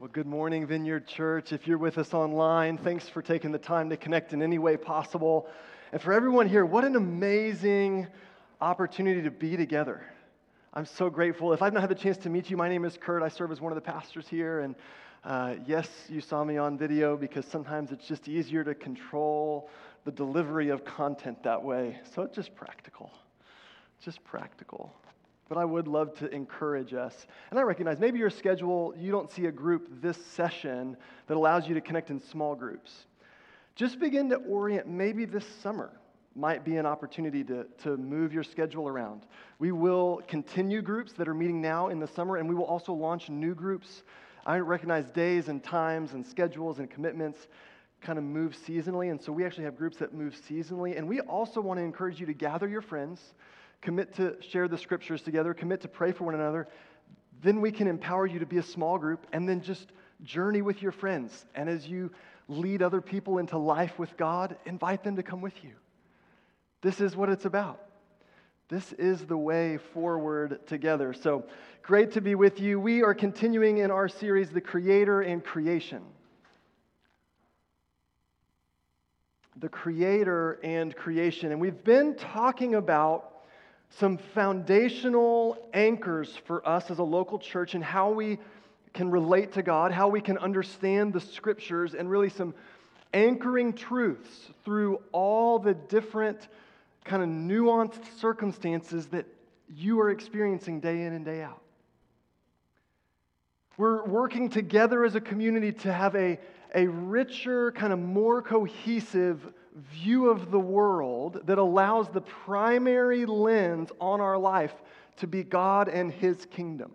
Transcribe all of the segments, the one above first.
Well, good morning, Vineyard Church. If you're with us online, thanks for taking the time to connect in any way possible. And for everyone here, what an amazing opportunity to be together. I'm so grateful. If I've not had the chance to meet you, my name is Kurt. I serve as one of the pastors here. And uh, yes, you saw me on video because sometimes it's just easier to control the delivery of content that way. So it's just practical. Just practical but I would love to encourage us. And I recognize maybe your schedule, you don't see a group this session that allows you to connect in small groups. Just begin to orient maybe this summer might be an opportunity to, to move your schedule around. We will continue groups that are meeting now in the summer, and we will also launch new groups. I recognize days and times and schedules and commitments kind of move seasonally, and so we actually have groups that move seasonally. And we also want to encourage you to gather your friends commit to share the scriptures together, commit to pray for one another, then we can empower you to be a small group and then just journey with your friends. And as you lead other people into life with God, invite them to come with you. This is what it's about. This is the way forward together. So great to be with you. We are continuing in our series, The Creator and Creation. The Creator and Creation. And we've been talking about some foundational anchors for us as a local church and how we can relate to God, how we can understand the scriptures, and really some anchoring truths through all the different kind of nuanced circumstances that you are experiencing day in and day out. We're working together as a community to have a, a richer, kind of more cohesive view of the world that allows the primary lens on our life to be God and His kingdom.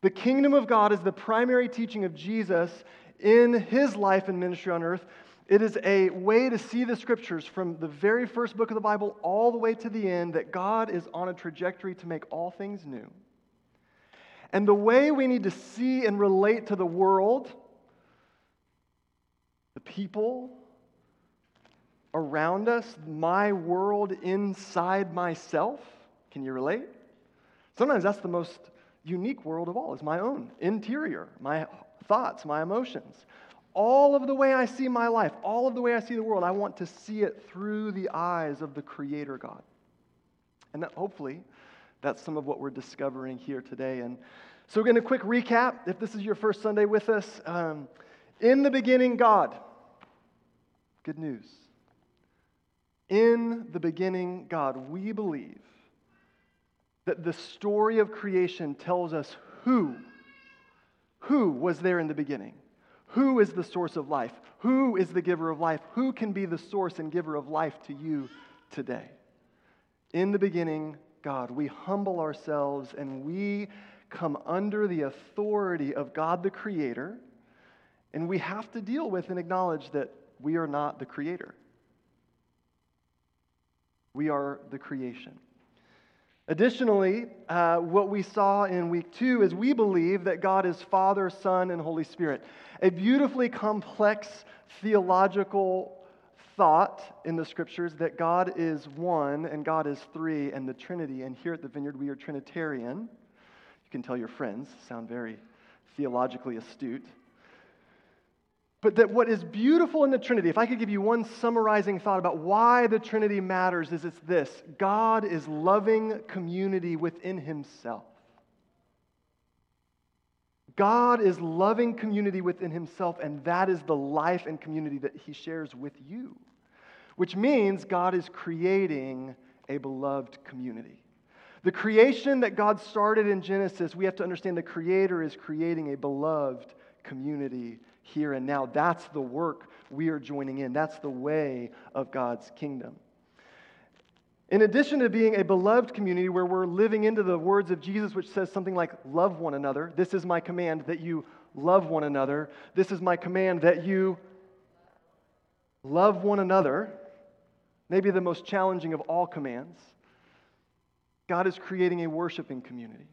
The kingdom of God is the primary teaching of Jesus in His life and ministry on earth. It is a way to see the scriptures from the very first book of the Bible all the way to the end that God is on a trajectory to make all things new. And the way we need to see and relate to the world, the people, around us, my world inside myself. Can you relate? Sometimes that's the most unique world of all, is my own interior, my thoughts, my emotions. All of the way I see my life, all of the way I see the world, I want to see it through the eyes of the Creator God. And that hopefully that's some of what we're discovering here today. And so, going to quick recap. If this is your first Sunday with us, um, in the beginning, God. Good news. In the beginning, God, we believe that the story of creation tells us who, who was there in the beginning, who is the source of life, who is the giver of life, who can be the source and giver of life to you today. In the beginning, God, we humble ourselves and we come under the authority of God the Creator, and we have to deal with and acknowledge that we are not the Creator. We are the creation. Additionally, uh, what we saw in week two is we believe that God is Father, Son, and Holy Spirit. A beautifully complex theological thought in the scriptures that God is one and God is three and the Trinity. And here at the Vineyard, we are Trinitarian. You can tell your friends, sound very theologically astute. But that what is beautiful in the Trinity, if I could give you one summarizing thought about why the Trinity matters, is it's this God is loving community within himself. God is loving community within himself, and that is the life and community that he shares with you, which means God is creating a beloved community. The creation that God started in Genesis, we have to understand the Creator is creating a beloved community here and now. That's the work we are joining in. That's the way of God's kingdom. In addition to being a beloved community where we're living into the words of Jesus, which says something like, Love one another. This is my command that you love one another. This is my command that you love one another. Maybe the most challenging of all commands. God is creating a worshiping community.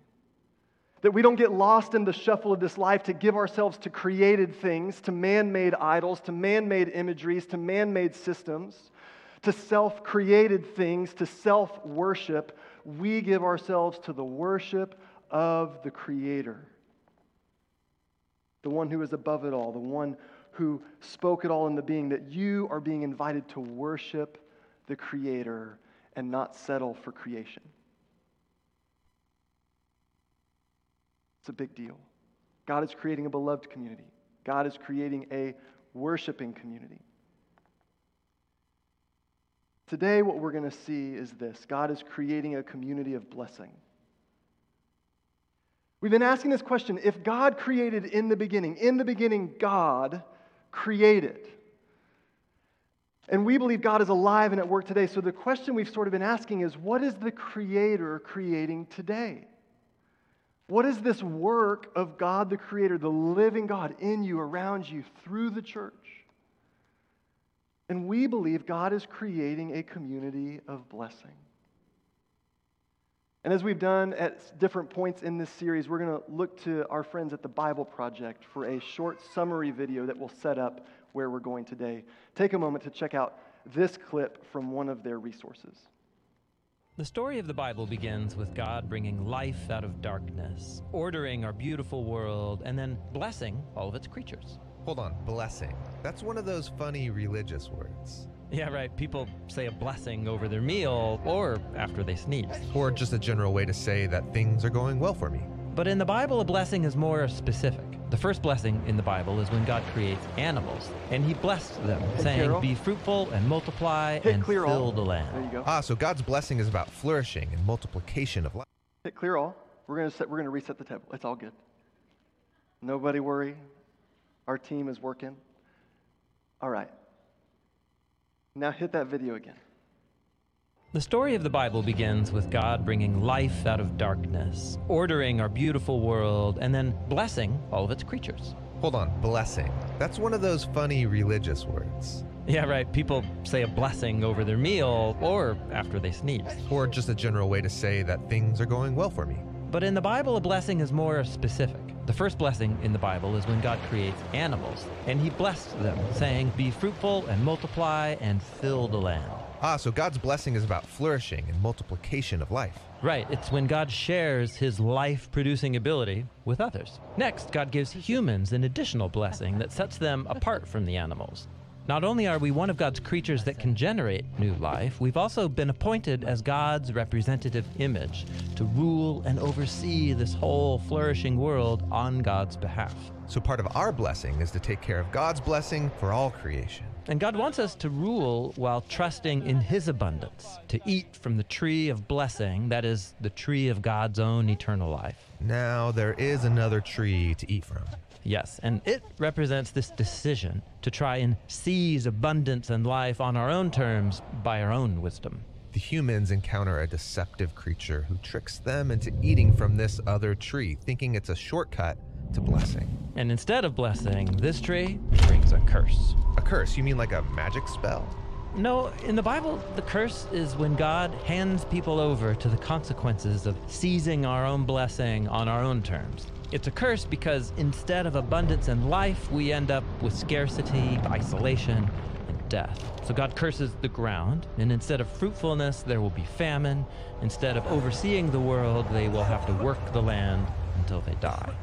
That we don't get lost in the shuffle of this life to give ourselves to created things, to man made idols, to man made imageries, to man made systems, to self created things, to self worship. We give ourselves to the worship of the Creator. the one who is above it all, the one who spoke it all into being, that you are being invited to worship the Creator and not settle for creation. It's a big deal. God is creating a beloved community, God is creating a worshiping community. Today, what we're going to see is this God is creating a community of blessing. We've been asking this question if God created in the beginning, in the beginning, God created. And we believe God is alive and at work today. So the question we've sort of been asking is what is the Creator creating today? What is this work of God the Creator, the living God in you, around you, through the church? And we believe God is creating a community of blessing. And as we've done at different points in this series, we're going to look to our friends at the Bible Project for a short summary video that will set up where we're going today. Take a moment to check out this clip from one of their resources. The story of the Bible begins with God bringing life out of darkness, ordering our beautiful world, and then blessing all of its creatures. Hold on, blessing. That's one of those funny religious words. Yeah, right. People say a blessing over their meal or after they sneeze. Or just a general way to say that things are going well for me. But in the Bible, a blessing is more specific. The first blessing in the Bible is when God creates animals, and He blessed them, Hey, saying, Carol. "Be fruitful and multiply Hit and clear all. fill the There land." you go. Ah, so God's blessing is about flourishing and multiplication of life. Hit clear all. We're going to set, we're going to reset the table. It's all good. Nobody worry. Our team is working. All right. Now hit that video again. The story of the Bible begins with God bringing life out of darkness, ordering our beautiful world, and then blessing all of its creatures. Hold on, blessing. That's one of those funny religious words. Yeah, right. People say a blessing over their meal or after they sneeze. Or just a general way to say that things are going well for me. But in the Bible, a blessing is more specific. The first blessing in the Bible is when God creates animals, and He blessed them, saying, Be fruitful and multiply and fill the land. Ah, so God's blessing is about flourishing and multiplication of life. Right, it's when God shares His life producing ability with others. Next, God gives humans an additional blessing that sets them apart from the animals. Not only are we one of God's creatures that can generate new life, we've also been appointed as God's representative image to rule and oversee this whole flourishing world on God's behalf. So part of our blessing is to take care of God's blessing for all creation. And God wants us to rule while trusting in His abundance, to eat from the tree of blessing, that is, the tree of God's own eternal life. Now there is another tree to eat from. Yes, and it represents this decision to try and seize abundance and life on our own terms by our own wisdom. The humans encounter a deceptive creature who tricks them into eating from this other tree, thinking it's a shortcut to blessing. And instead of blessing, this tree brings a curse. A curse, you mean like a magic spell? No, in the Bible, the curse is when God hands people over to the consequences of seizing our own blessing on our own terms. It's a curse because instead of abundance and life, we end up with scarcity, isolation, and death. So God curses the ground, and instead of fruitfulness, there will be famine. Instead of overseeing the world, they will have to work the land until they die.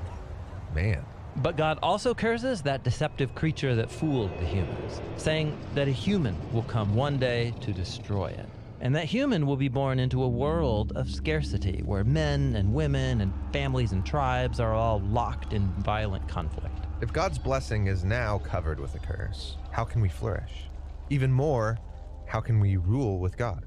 Man. But God also curses that deceptive creature that fooled the humans, saying that a human will come one day to destroy it. And that human will be born into a world of scarcity where men and women and families and tribes are all locked in violent conflict. If God's blessing is now covered with a curse, how can we flourish? Even more, how can we rule with God?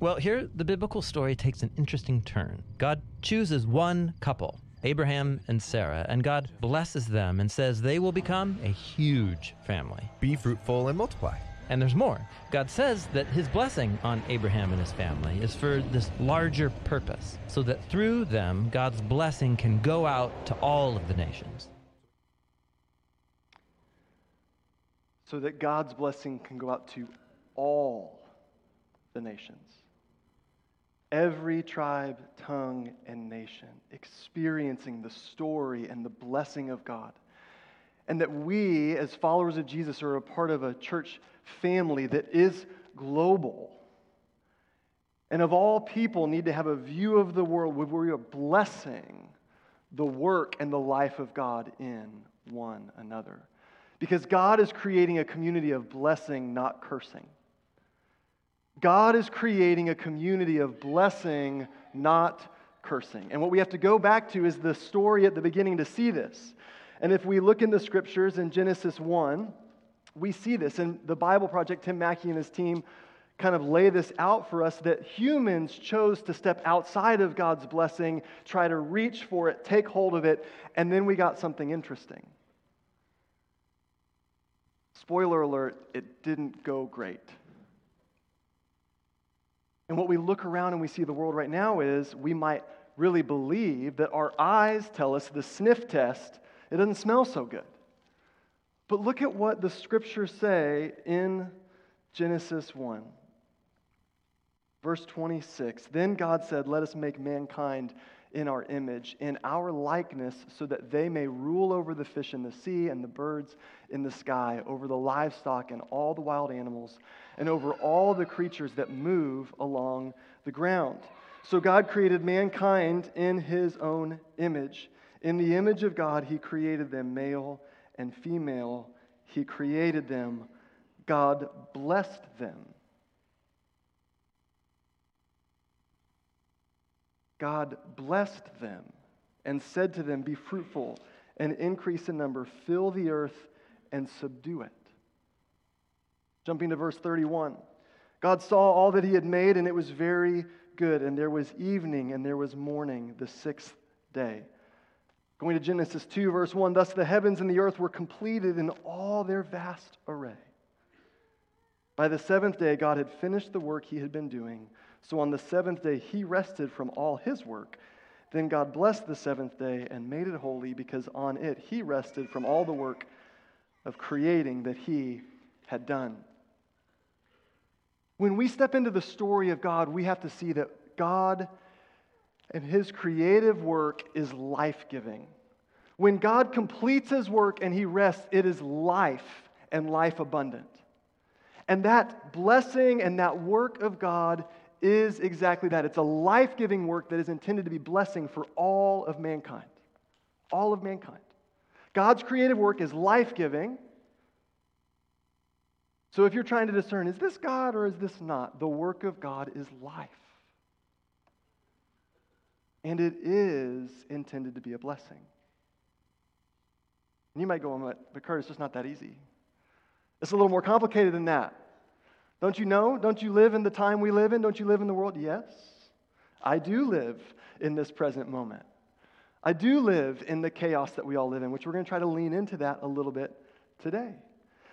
Well, here the biblical story takes an interesting turn. God chooses one couple, Abraham and Sarah, and God blesses them and says they will become a huge family. Be fruitful and multiply. And there's more. God says that his blessing on Abraham and his family is for this larger purpose, so that through them, God's blessing can go out to all of the nations. So that God's blessing can go out to all the nations. Every tribe, tongue, and nation experiencing the story and the blessing of God. And that we, as followers of Jesus, are a part of a church family that is global. And of all people, need to have a view of the world where we are blessing the work and the life of God in one another. Because God is creating a community of blessing, not cursing. God is creating a community of blessing, not cursing. And what we have to go back to is the story at the beginning to see this. And if we look in the scriptures in Genesis 1, we see this. And the Bible Project, Tim Mackie and his team kind of lay this out for us that humans chose to step outside of God's blessing, try to reach for it, take hold of it, and then we got something interesting. Spoiler alert, it didn't go great. And what we look around and we see the world right now is we might really believe that our eyes tell us the sniff test, it doesn't smell so good. But look at what the scriptures say in Genesis 1. Verse 26 Then God said, Let us make mankind in our image, in our likeness, so that they may rule over the fish in the sea and the birds in the sky, over the livestock and all the wild animals, and over all the creatures that move along the ground. So God created mankind in his own image. In the image of God, he created them, male and female. He created them. God blessed them. God blessed them and said to them, Be fruitful and increase in number, fill the earth and subdue it. Jumping to verse 31. God saw all that he had made, and it was very good. And there was evening and there was morning, the sixth day. Going to Genesis 2, verse 1 Thus the heavens and the earth were completed in all their vast array. By the seventh day, God had finished the work he had been doing. So on the seventh day, he rested from all his work. Then God blessed the seventh day and made it holy because on it he rested from all the work of creating that he had done. When we step into the story of God, we have to see that God and his creative work is life giving. When God completes his work and he rests, it is life and life abundant. And that blessing and that work of God is exactly that. It's a life giving work that is intended to be blessing for all of mankind. All of mankind. God's creative work is life giving. So if you're trying to discern, is this God or is this not? The work of God is life. And it is intended to be a blessing. And you might go, but Kurt, it's just not that easy. It's a little more complicated than that. Don't you know? Don't you live in the time we live in? Don't you live in the world? Yes. I do live in this present moment. I do live in the chaos that we all live in, which we're going to try to lean into that a little bit today.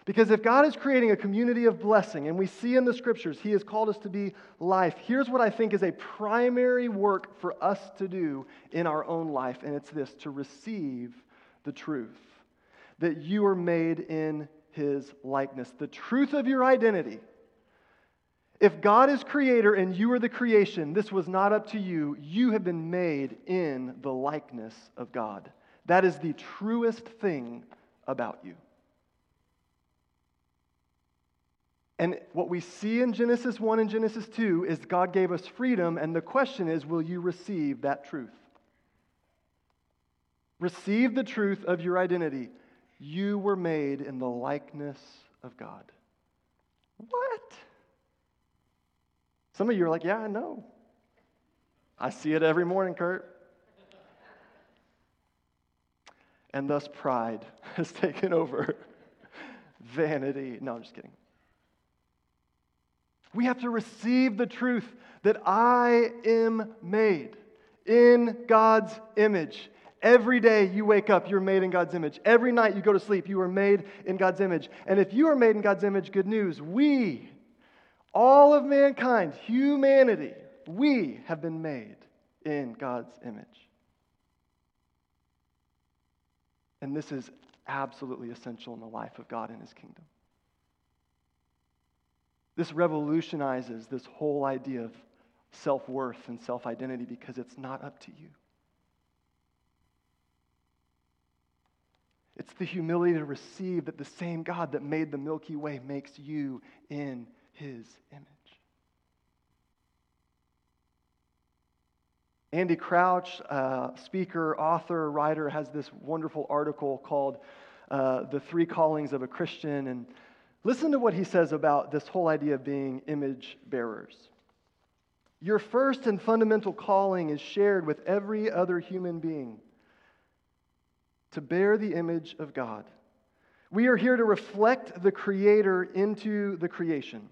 Because if God is creating a community of blessing, and we see in the scriptures He has called us to be life, here's what I think is a primary work for us to do in our own life, and it's this to receive the truth that you are made in His likeness, the truth of your identity if God is creator and you are the creation, this was not up to you. You have been made in the likeness of God. That is the truest thing about you. And what we see in Genesis 1 and Genesis 2 is God gave us freedom, and the question is will you receive that truth? Receive the truth of your identity. You were made in the likeness of God. What? Some of you are like, yeah, I know. I see it every morning, Kurt. And thus pride has taken over vanity. No, I'm just kidding. We have to receive the truth that I am made in God's image. Every day you wake up, you're made in God's image. Every night you go to sleep, you are made in God's image. And if you are made in God's image, good news, we all of mankind, humanity, we have been made in God's image. And this is absolutely essential in the life of God and His kingdom. This revolutionizes this whole idea of self worth and self identity because it's not up to you. It's the humility to receive that the same God that made the Milky Way makes you in his image. Andy Crouch, uh, speaker, author, writer, has this wonderful article called uh, The Three Callings of a Christian. And listen to what he says about this whole idea of being image bearers. Your first and fundamental calling is shared with every other human being to bear the image of God. We are here to reflect the Creator into the creation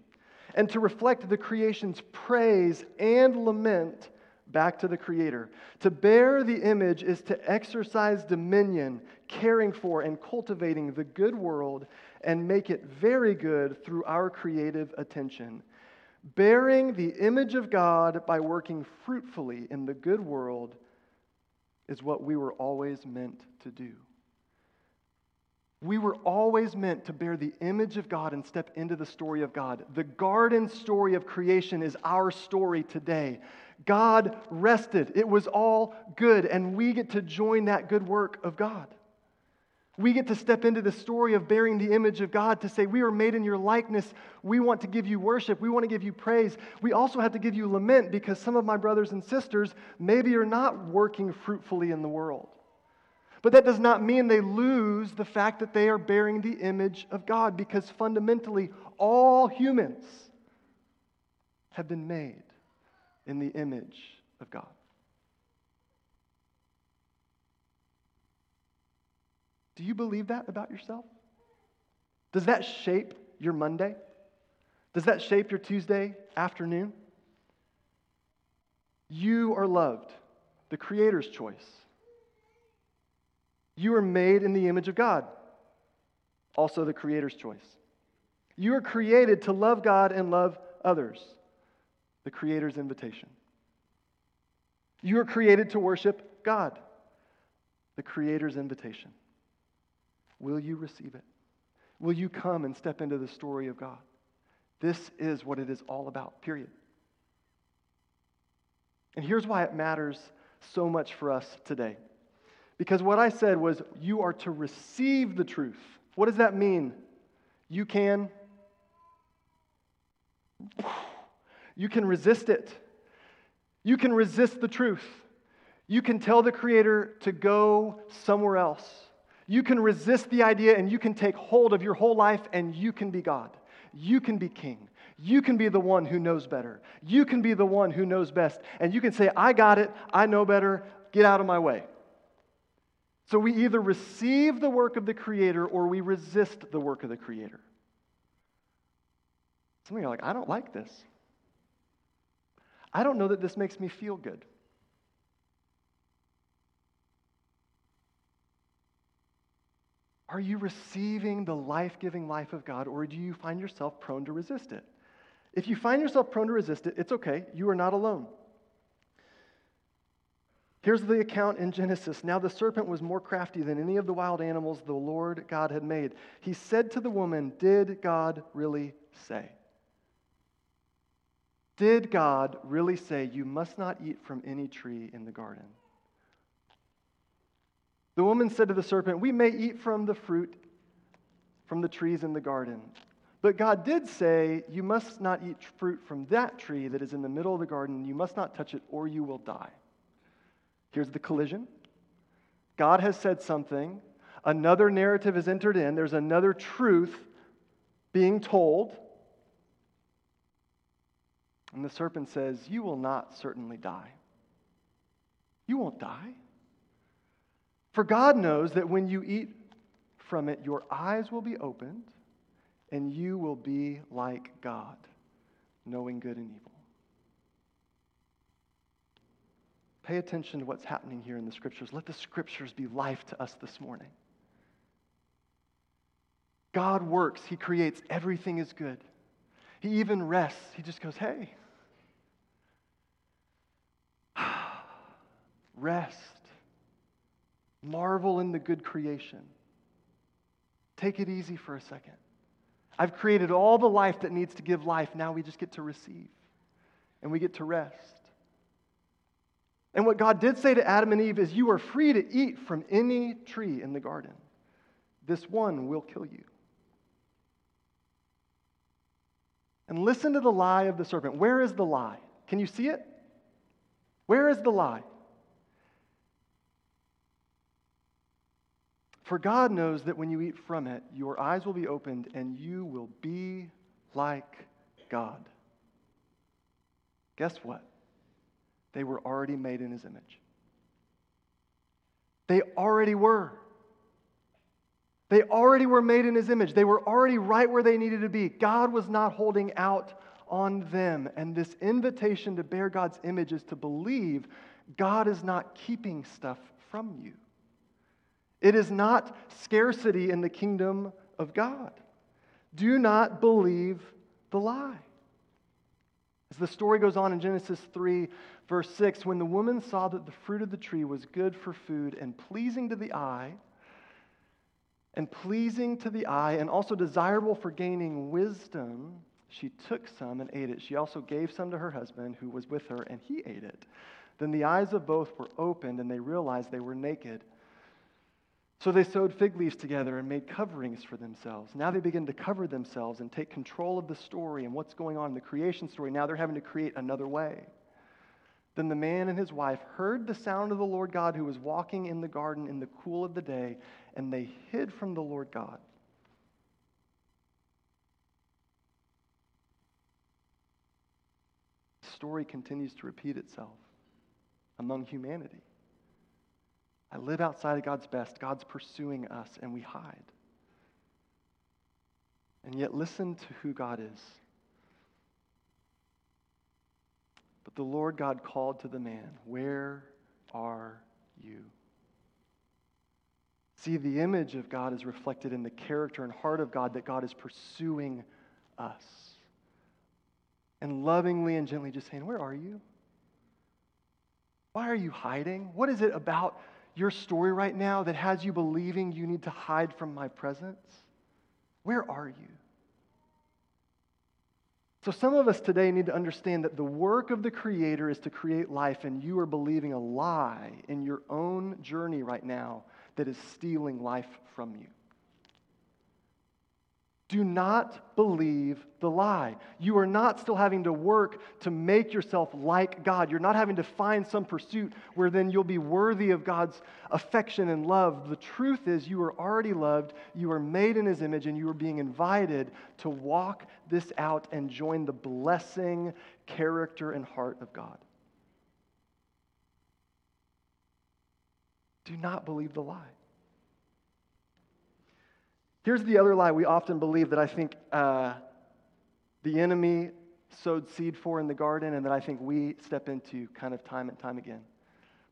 and to reflect the creation's praise and lament back to the Creator. To bear the image is to exercise dominion, caring for and cultivating the good world and make it very good through our creative attention. Bearing the image of God by working fruitfully in the good world is what we were always meant to do. We were always meant to bear the image of God and step into the story of God. The garden story of creation is our story today. God rested, it was all good, and we get to join that good work of God. We get to step into the story of bearing the image of God to say, We are made in your likeness. We want to give you worship. We want to give you praise. We also have to give you lament because some of my brothers and sisters maybe are not working fruitfully in the world. But that does not mean they lose the fact that they are bearing the image of God because fundamentally, all humans have been made in the image of God. Do you believe that about yourself? Does that shape your Monday? Does that shape your Tuesday afternoon? You are loved, the Creator's choice. You are made in the image of God, also the Creator's choice. You are created to love God and love others, the Creator's invitation. You are created to worship God, the Creator's invitation. Will you receive it? Will you come and step into the story of God? This is what it is all about, period. And here's why it matters so much for us today. Because what I said was, you are to receive the truth. What does that mean? You can. You can resist it. You can resist the truth. You can tell the Creator to go somewhere else. You can resist the idea and you can take hold of your whole life and you can be God. You can be king. You can be the one who knows better. You can be the one who knows best. And you can say, I got it. I know better. Get out of my way. So we either receive the work of the Creator or we resist the work of the Creator. Some of you are like, I don't like this. I don't know that this makes me feel good. Are you receiving the life giving life of God, or do you find yourself prone to resist it? If you find yourself prone to resist it, it's okay. You are not alone. Here's the account in Genesis. Now the serpent was more crafty than any of the wild animals the Lord God had made. He said to the woman, Did God really say? Did God really say, You must not eat from any tree in the garden? The woman said to the serpent, We may eat from the fruit from the trees in the garden. But God did say, You must not eat fruit from that tree that is in the middle of the garden. You must not touch it, or you will die. Here's the collision God has said something, another narrative has entered in, there's another truth being told. And the serpent says, You will not certainly die. You won't die. For God knows that when you eat from it, your eyes will be opened and you will be like God, knowing good and evil. Pay attention to what's happening here in the scriptures. Let the scriptures be life to us this morning. God works, He creates, everything is good. He even rests. He just goes, hey, rest. Marvel in the good creation. Take it easy for a second. I've created all the life that needs to give life. Now we just get to receive and we get to rest. And what God did say to Adam and Eve is, You are free to eat from any tree in the garden. This one will kill you. And listen to the lie of the serpent. Where is the lie? Can you see it? Where is the lie? For God knows that when you eat from it, your eyes will be opened and you will be like God. Guess what? They were already made in his image. They already were. They already were made in his image. They were already right where they needed to be. God was not holding out on them. And this invitation to bear God's image is to believe God is not keeping stuff from you. It is not scarcity in the kingdom of God. Do not believe the lie. As the story goes on in Genesis 3, verse 6, when the woman saw that the fruit of the tree was good for food and pleasing to the eye, and pleasing to the eye, and also desirable for gaining wisdom, she took some and ate it. She also gave some to her husband who was with her, and he ate it. Then the eyes of both were opened, and they realized they were naked. So they sewed fig leaves together and made coverings for themselves. Now they begin to cover themselves and take control of the story and what's going on in the creation story. Now they're having to create another way. Then the man and his wife heard the sound of the Lord God who was walking in the garden in the cool of the day, and they hid from the Lord God. The story continues to repeat itself among humanity. I live outside of God's best. God's pursuing us, and we hide. And yet, listen to who God is. But the Lord God called to the man, Where are you? See, the image of God is reflected in the character and heart of God that God is pursuing us. And lovingly and gently just saying, Where are you? Why are you hiding? What is it about your story right now that has you believing you need to hide from my presence? Where are you? So, some of us today need to understand that the work of the Creator is to create life, and you are believing a lie in your own journey right now that is stealing life from you. Do not believe the lie. You are not still having to work to make yourself like God. You're not having to find some pursuit where then you'll be worthy of God's affection and love. The truth is, you are already loved, you are made in His image, and you are being invited to walk this out and join the blessing, character, and heart of God. Do not believe the lie. Here's the other lie we often believe that I think uh, the enemy sowed seed for in the garden and that I think we step into kind of time and time again.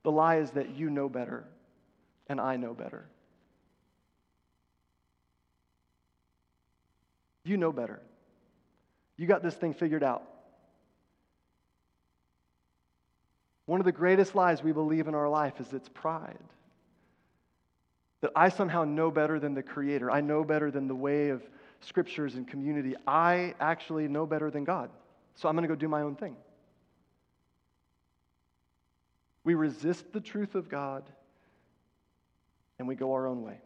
The lie is that you know better and I know better. You know better. You got this thing figured out. One of the greatest lies we believe in our life is it's pride that I somehow know better than the Creator. I know better than the way of scriptures and community. I actually know better than God. So I'm going to go do my own thing. We resist the truth of God and we go our own way.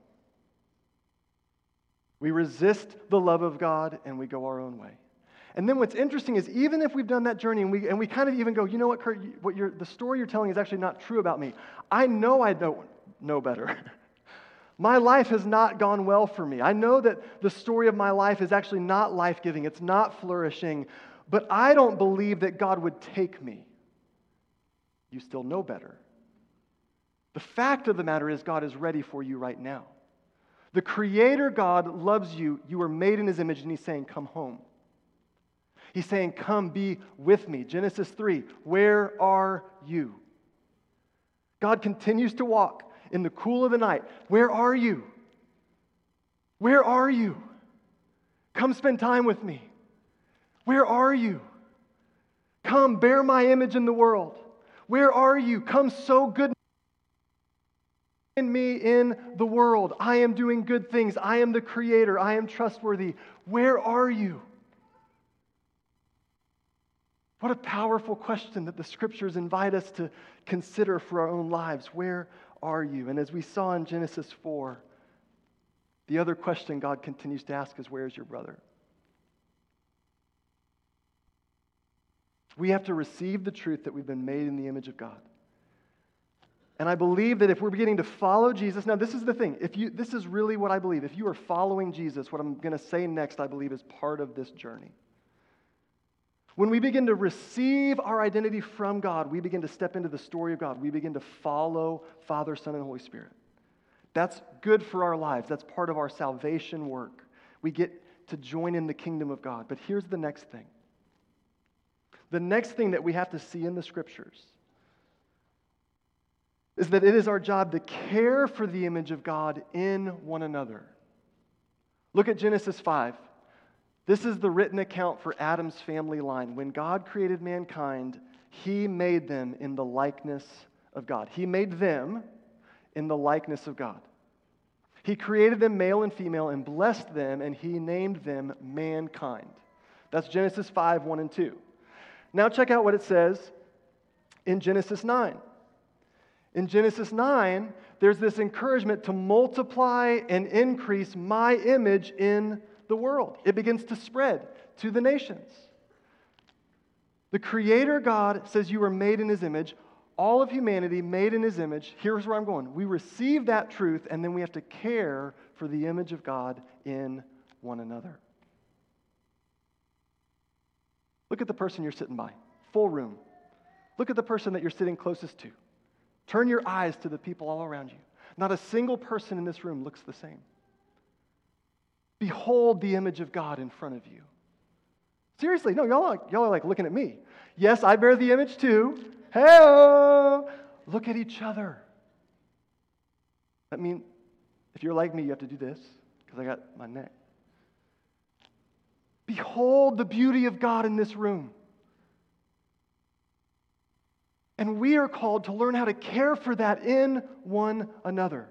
We resist the love of God and we go our own way. And then what's interesting is even if we've done that journey and we, and we kind of even go, you know what, Kurt, what you're, the story you're telling is actually not true about me. I know I don't know better. My life has not gone well for me. I know that the story of my life is actually not life giving, it's not flourishing, but I don't believe that God would take me. You still know better. The fact of the matter is, God is ready for you right now. The Creator God loves you. You are made in His image, and He's saying, Come home. He's saying, Come be with me. Genesis 3, where are you? God continues to walk in the cool of the night. Where are you? Where are you? Come spend time with me. Where are you? Come bear my image in the world. Where are you? Come sow good in me in the world. I am doing good things. I am the creator. I am trustworthy. Where are you? What a powerful question that the scriptures invite us to consider for our own lives. Where are you? And as we saw in Genesis 4, the other question God continues to ask is, Where's your brother? We have to receive the truth that we've been made in the image of God. And I believe that if we're beginning to follow Jesus, now this is the thing. If you this is really what I believe. If you are following Jesus, what I'm going to say next I believe is part of this journey. When we begin to receive our identity from God, we begin to step into the story of God. We begin to follow Father, Son, and Holy Spirit. That's good for our lives. That's part of our salvation work. We get to join in the kingdom of God. But here's the next thing the next thing that we have to see in the scriptures is that it is our job to care for the image of God in one another. Look at Genesis 5. This is the written account for Adam's family line. When God created mankind, he made them in the likeness of God. He made them in the likeness of God. He created them male and female and blessed them, and he named them mankind. That's Genesis 5 1 and 2. Now, check out what it says in Genesis 9. In Genesis 9, there's this encouragement to multiply and increase my image in the world. It begins to spread to the nations. The Creator God says you are made in His image, all of humanity made in His image. Here's where I'm going. We receive that truth, and then we have to care for the image of God in one another. Look at the person you're sitting by, full room. Look at the person that you're sitting closest to. Turn your eyes to the people all around you. Not a single person in this room looks the same. Behold the image of God in front of you. Seriously, no, y'all are, y'all are like looking at me. Yes, I bear the image too. Hey, look at each other. I mean, if you're like me, you have to do this because I got my neck. Behold the beauty of God in this room. And we are called to learn how to care for that in one another.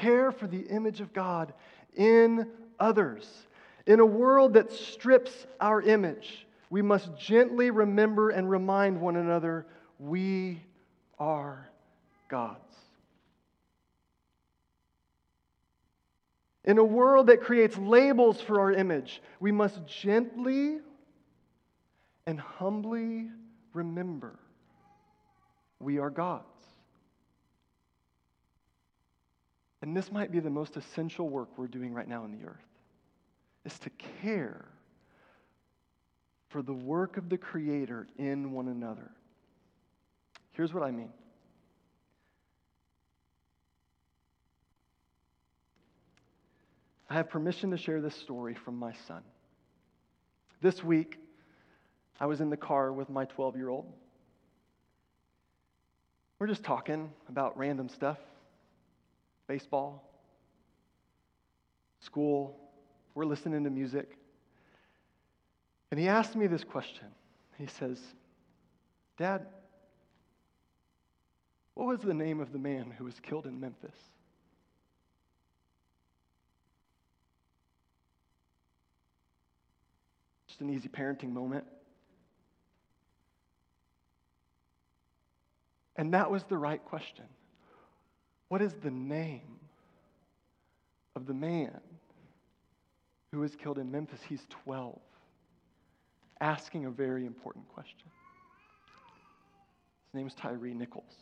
Care for the image of God in others. In a world that strips our image, we must gently remember and remind one another we are God's. In a world that creates labels for our image, we must gently and humbly remember we are God's. And this might be the most essential work we're doing right now in the earth is to care for the work of the creator in one another. Here's what I mean. I have permission to share this story from my son. This week, I was in the car with my 12 year old. We're just talking about random stuff baseball, school. We're listening to music. And he asked me this question. He says, Dad, what was the name of the man who was killed in Memphis? Just an easy parenting moment. And that was the right question. What is the name of the man who was killed in Memphis? He's 12, asking a very important question. His name is Tyre Nichols.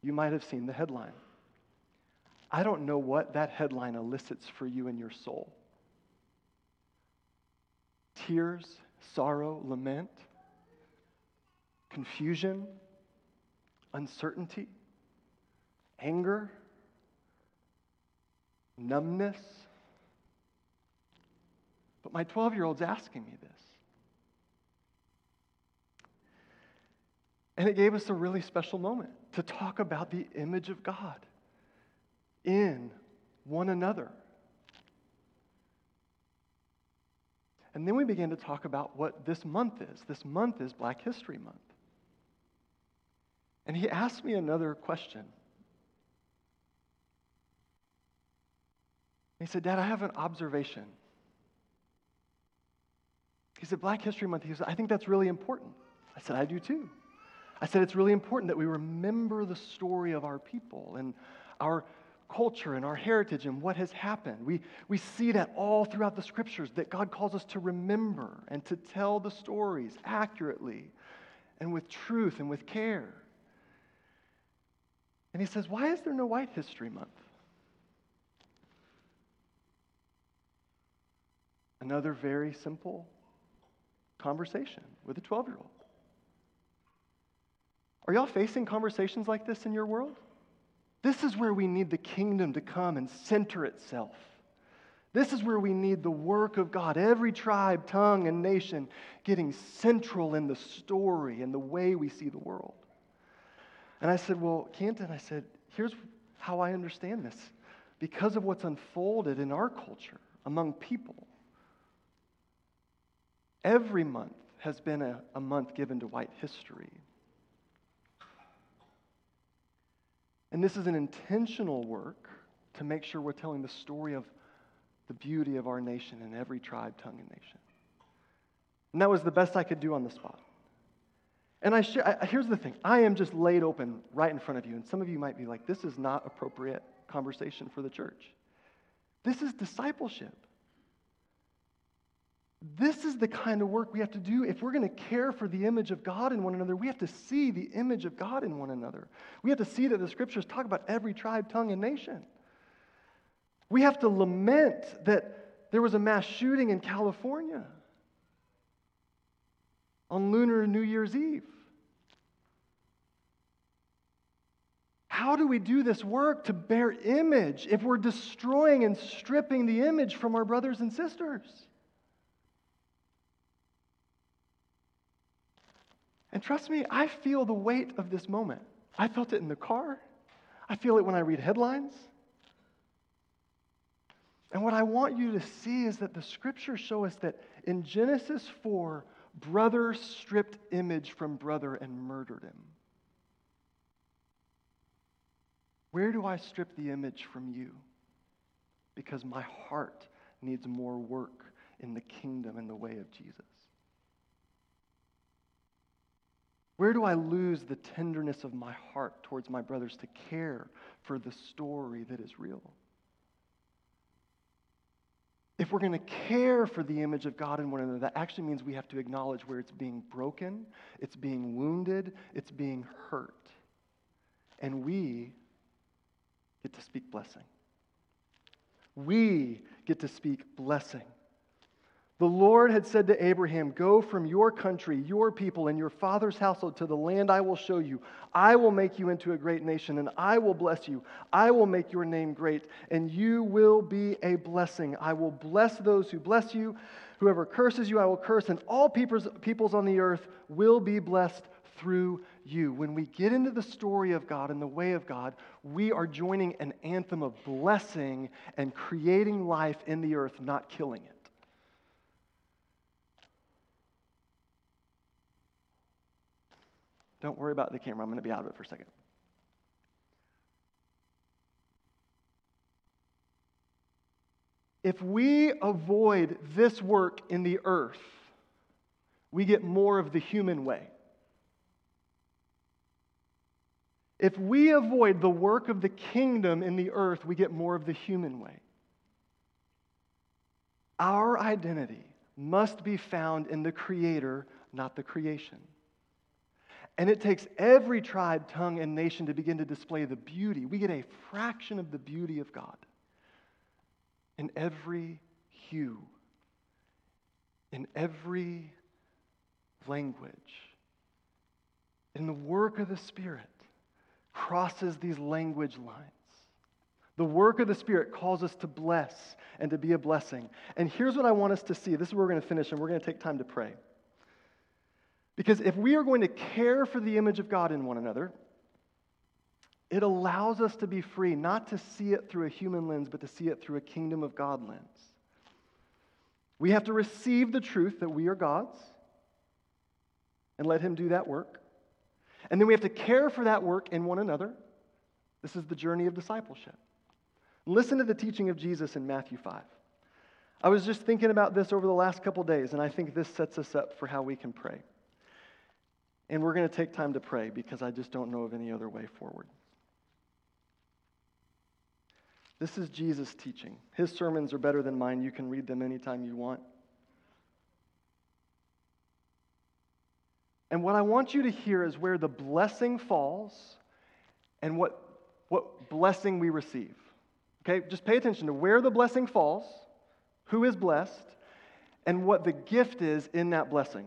You might have seen the headline. I don't know what that headline elicits for you in your soul tears, sorrow, lament, confusion, uncertainty, anger, numbness. But my 12 year old's asking me this. And it gave us a really special moment to talk about the image of God in one another. And then we began to talk about what this month is. This month is Black History Month. And he asked me another question. He said, Dad, I have an observation. He said, Black History Month. He said, I think that's really important. I said, I do too. I said, it's really important that we remember the story of our people and our culture and our heritage and what has happened. We, we see that all throughout the scriptures that God calls us to remember and to tell the stories accurately and with truth and with care. And he says, Why is there no White History Month? Another very simple conversation with a 12 year old. Are y'all facing conversations like this in your world? This is where we need the kingdom to come and center itself. This is where we need the work of God, every tribe, tongue, and nation getting central in the story and the way we see the world. And I said, Well, Canton, I said, here's how I understand this. Because of what's unfolded in our culture among people, every month has been a, a month given to white history. And this is an intentional work to make sure we're telling the story of the beauty of our nation in every tribe, tongue, and nation. And that was the best I could do on the spot. And I, share, I here's the thing I am just laid open right in front of you. And some of you might be like, this is not appropriate conversation for the church. This is discipleship. This is the kind of work we have to do. If we're going to care for the image of God in one another, we have to see the image of God in one another. We have to see that the scriptures talk about every tribe, tongue, and nation. We have to lament that there was a mass shooting in California on Lunar New Year's Eve. How do we do this work to bear image if we're destroying and stripping the image from our brothers and sisters? And trust me, I feel the weight of this moment. I felt it in the car. I feel it when I read headlines. And what I want you to see is that the scriptures show us that in Genesis 4, brother stripped image from brother and murdered him. Where do I strip the image from you? Because my heart needs more work in the kingdom in the way of Jesus. Where do I lose the tenderness of my heart towards my brothers to care for the story that is real? If we're going to care for the image of God in one another, that actually means we have to acknowledge where it's being broken, it's being wounded, it's being hurt. And we get to speak blessing. We get to speak blessing. The Lord had said to Abraham, Go from your country, your people, and your father's household to the land I will show you. I will make you into a great nation, and I will bless you. I will make your name great, and you will be a blessing. I will bless those who bless you. Whoever curses you, I will curse, and all peoples, peoples on the earth will be blessed through you. When we get into the story of God and the way of God, we are joining an anthem of blessing and creating life in the earth, not killing it. Don't worry about the camera. I'm going to be out of it for a second. If we avoid this work in the earth, we get more of the human way. If we avoid the work of the kingdom in the earth, we get more of the human way. Our identity must be found in the Creator, not the creation. And it takes every tribe, tongue, and nation to begin to display the beauty. We get a fraction of the beauty of God in every hue, in every language. In the work of the Spirit crosses these language lines. The work of the Spirit calls us to bless and to be a blessing. And here's what I want us to see. This is where we're going to finish, and we're going to take time to pray. Because if we are going to care for the image of God in one another, it allows us to be free, not to see it through a human lens, but to see it through a kingdom of God lens. We have to receive the truth that we are God's and let Him do that work. And then we have to care for that work in one another. This is the journey of discipleship. Listen to the teaching of Jesus in Matthew 5. I was just thinking about this over the last couple days, and I think this sets us up for how we can pray. And we're going to take time to pray because I just don't know of any other way forward. This is Jesus' teaching. His sermons are better than mine. You can read them anytime you want. And what I want you to hear is where the blessing falls and what what blessing we receive. Okay, just pay attention to where the blessing falls, who is blessed, and what the gift is in that blessing.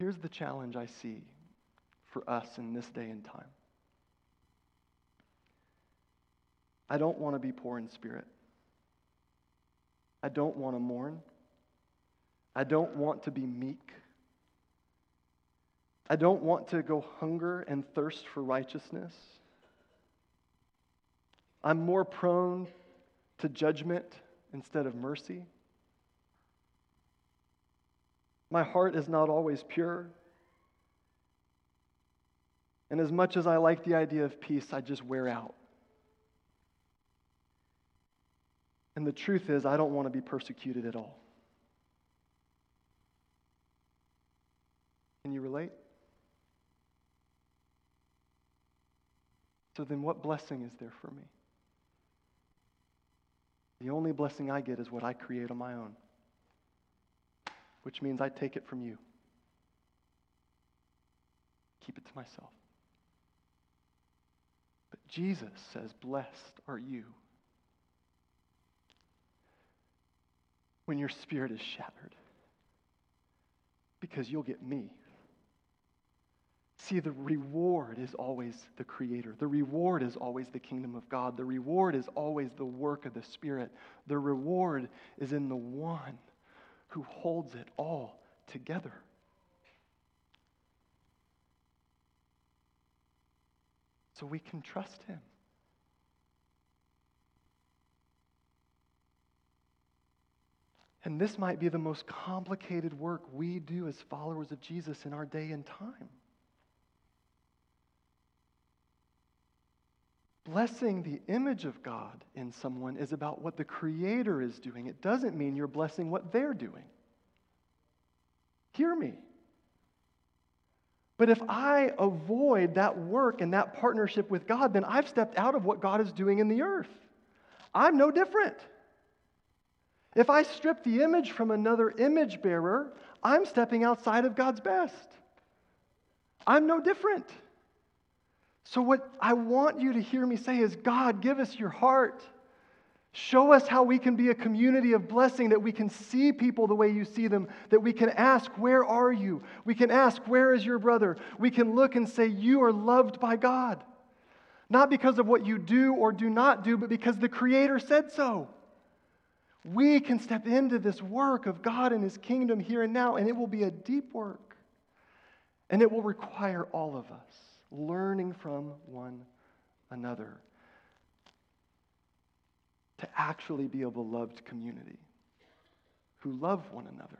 Here's the challenge I see for us in this day and time. I don't want to be poor in spirit. I don't want to mourn. I don't want to be meek. I don't want to go hunger and thirst for righteousness. I'm more prone to judgment instead of mercy. My heart is not always pure. And as much as I like the idea of peace, I just wear out. And the truth is, I don't want to be persecuted at all. Can you relate? So then, what blessing is there for me? The only blessing I get is what I create on my own, which means I take it from you, keep it to myself. But Jesus says, Blessed are you when your spirit is shattered because you'll get me. See, the reward is always the Creator. The reward is always the kingdom of God. The reward is always the work of the Spirit. The reward is in the one who holds it all together. So we can trust Him. And this might be the most complicated work we do as followers of Jesus in our day and time. Blessing the image of God in someone is about what the Creator is doing. It doesn't mean you're blessing what they're doing. Hear me. But if I avoid that work and that partnership with God, then I've stepped out of what God is doing in the earth. I'm no different. If I strip the image from another image bearer, I'm stepping outside of God's best. I'm no different. So, what I want you to hear me say is God, give us your heart. Show us how we can be a community of blessing, that we can see people the way you see them, that we can ask, Where are you? We can ask, Where is your brother? We can look and say, You are loved by God. Not because of what you do or do not do, but because the Creator said so. We can step into this work of God and His kingdom here and now, and it will be a deep work. And it will require all of us learning from one another to actually be a beloved community who love one another,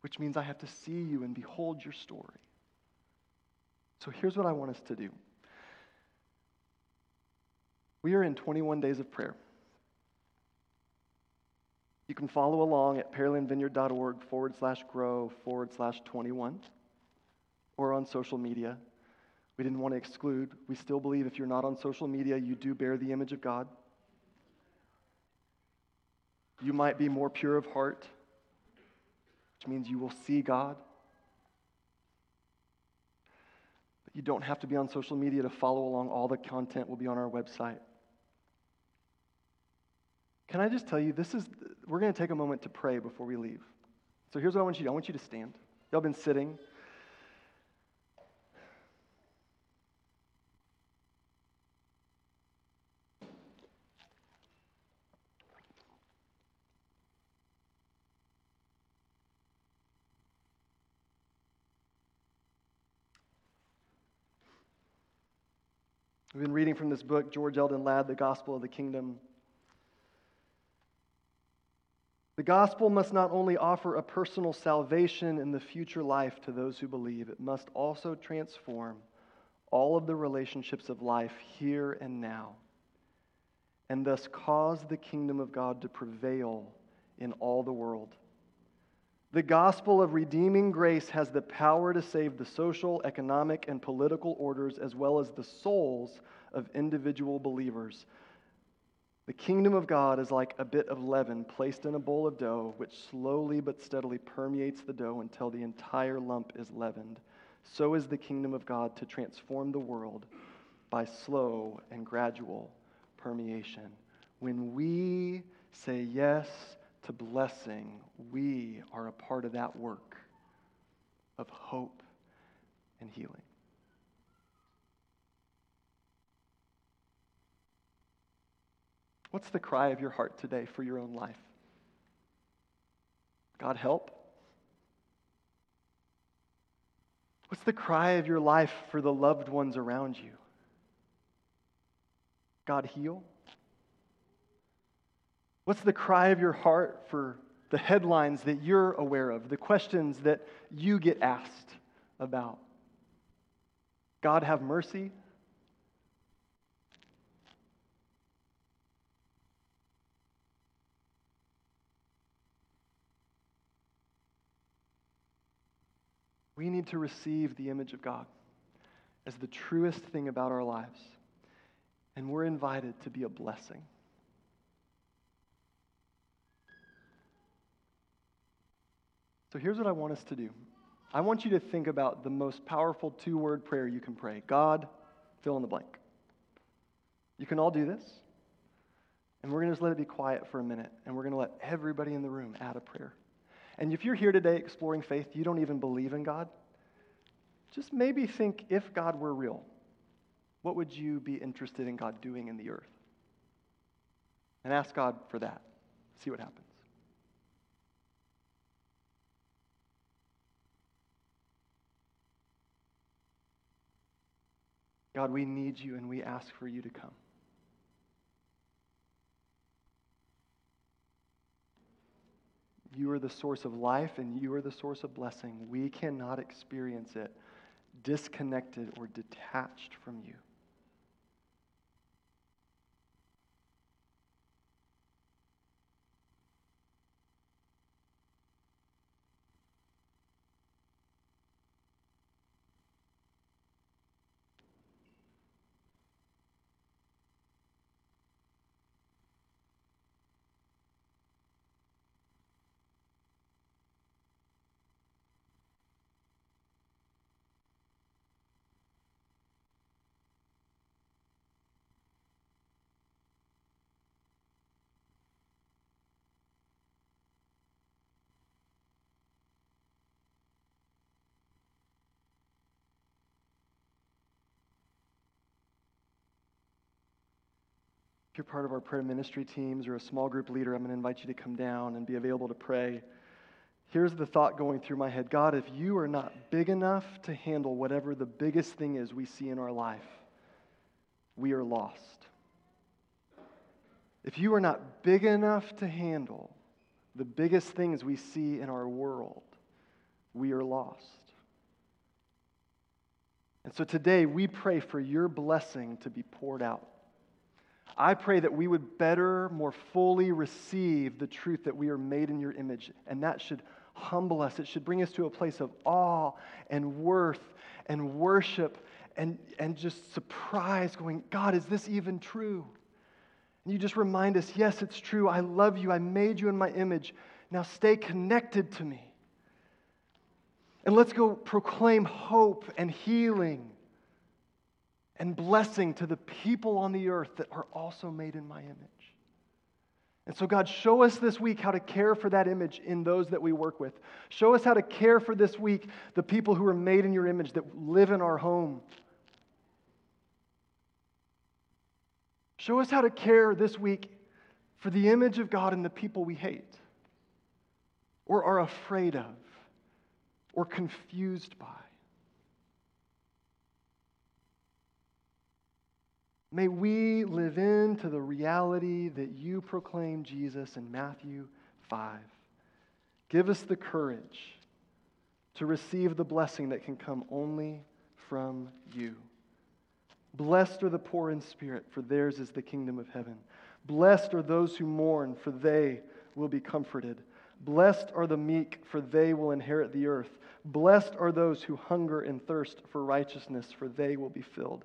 which means I have to see you and behold your story. So here's what I want us to do. We are in 21 days of prayer. You can follow along at pearlandvineyard.org forward slash grow forward slash 21 or on social media. We didn't want to exclude. We still believe if you're not on social media, you do bear the image of God. You might be more pure of heart, which means you will see God. But you don't have to be on social media to follow along. All the content will be on our website. Can I just tell you, this is, we're going to take a moment to pray before we leave. So here's what I want you to do I want you to stand. Y'all been sitting. We've been reading from this book, George Eldon Ladd, The Gospel of the Kingdom. The gospel must not only offer a personal salvation in the future life to those who believe, it must also transform all of the relationships of life here and now, and thus cause the kingdom of God to prevail in all the world. The gospel of redeeming grace has the power to save the social, economic, and political orders as well as the souls of individual believers the kingdom of God is like a bit of leaven placed in a bowl of dough, which slowly but steadily permeates the dough until the entire lump is leavened. So is the kingdom of God to transform the world by slow and gradual permeation. When we say yes to blessing, we are a part of that work of hope and healing. What's the cry of your heart today for your own life? God, help. What's the cry of your life for the loved ones around you? God, heal. What's the cry of your heart for the headlines that you're aware of, the questions that you get asked about? God, have mercy. We need to receive the image of God as the truest thing about our lives. And we're invited to be a blessing. So here's what I want us to do I want you to think about the most powerful two word prayer you can pray God, fill in the blank. You can all do this. And we're going to just let it be quiet for a minute. And we're going to let everybody in the room add a prayer. And if you're here today exploring faith, you don't even believe in God, just maybe think if God were real, what would you be interested in God doing in the earth? And ask God for that. See what happens. God, we need you and we ask for you to come. You are the source of life and you are the source of blessing. We cannot experience it disconnected or detached from you. If you're part of our prayer ministry teams or a small group leader, I'm going to invite you to come down and be available to pray. Here's the thought going through my head God, if you are not big enough to handle whatever the biggest thing is we see in our life, we are lost. If you are not big enough to handle the biggest things we see in our world, we are lost. And so today we pray for your blessing to be poured out. I pray that we would better, more fully receive the truth that we are made in your image. And that should humble us. It should bring us to a place of awe and worth and worship and, and just surprise, going, God, is this even true? And you just remind us, yes, it's true. I love you. I made you in my image. Now stay connected to me. And let's go proclaim hope and healing and blessing to the people on the earth that are also made in my image. And so, God, show us this week how to care for that image in those that we work with. Show us how to care for this week the people who are made in your image that live in our home. Show us how to care this week for the image of God in the people we hate or are afraid of or confused by. May we live into the reality that you proclaim Jesus in Matthew 5. Give us the courage to receive the blessing that can come only from you. Blessed are the poor in spirit, for theirs is the kingdom of heaven. Blessed are those who mourn, for they will be comforted. Blessed are the meek, for they will inherit the earth. Blessed are those who hunger and thirst for righteousness, for they will be filled.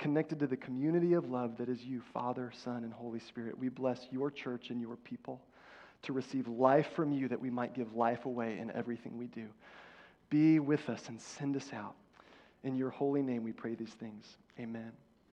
connected to the community of love that is you, Father, Son, and Holy Spirit. We bless your church and your people to receive life from you that we might give life away in everything we do. Be with us and send us out. In your holy name, we pray these things. Amen.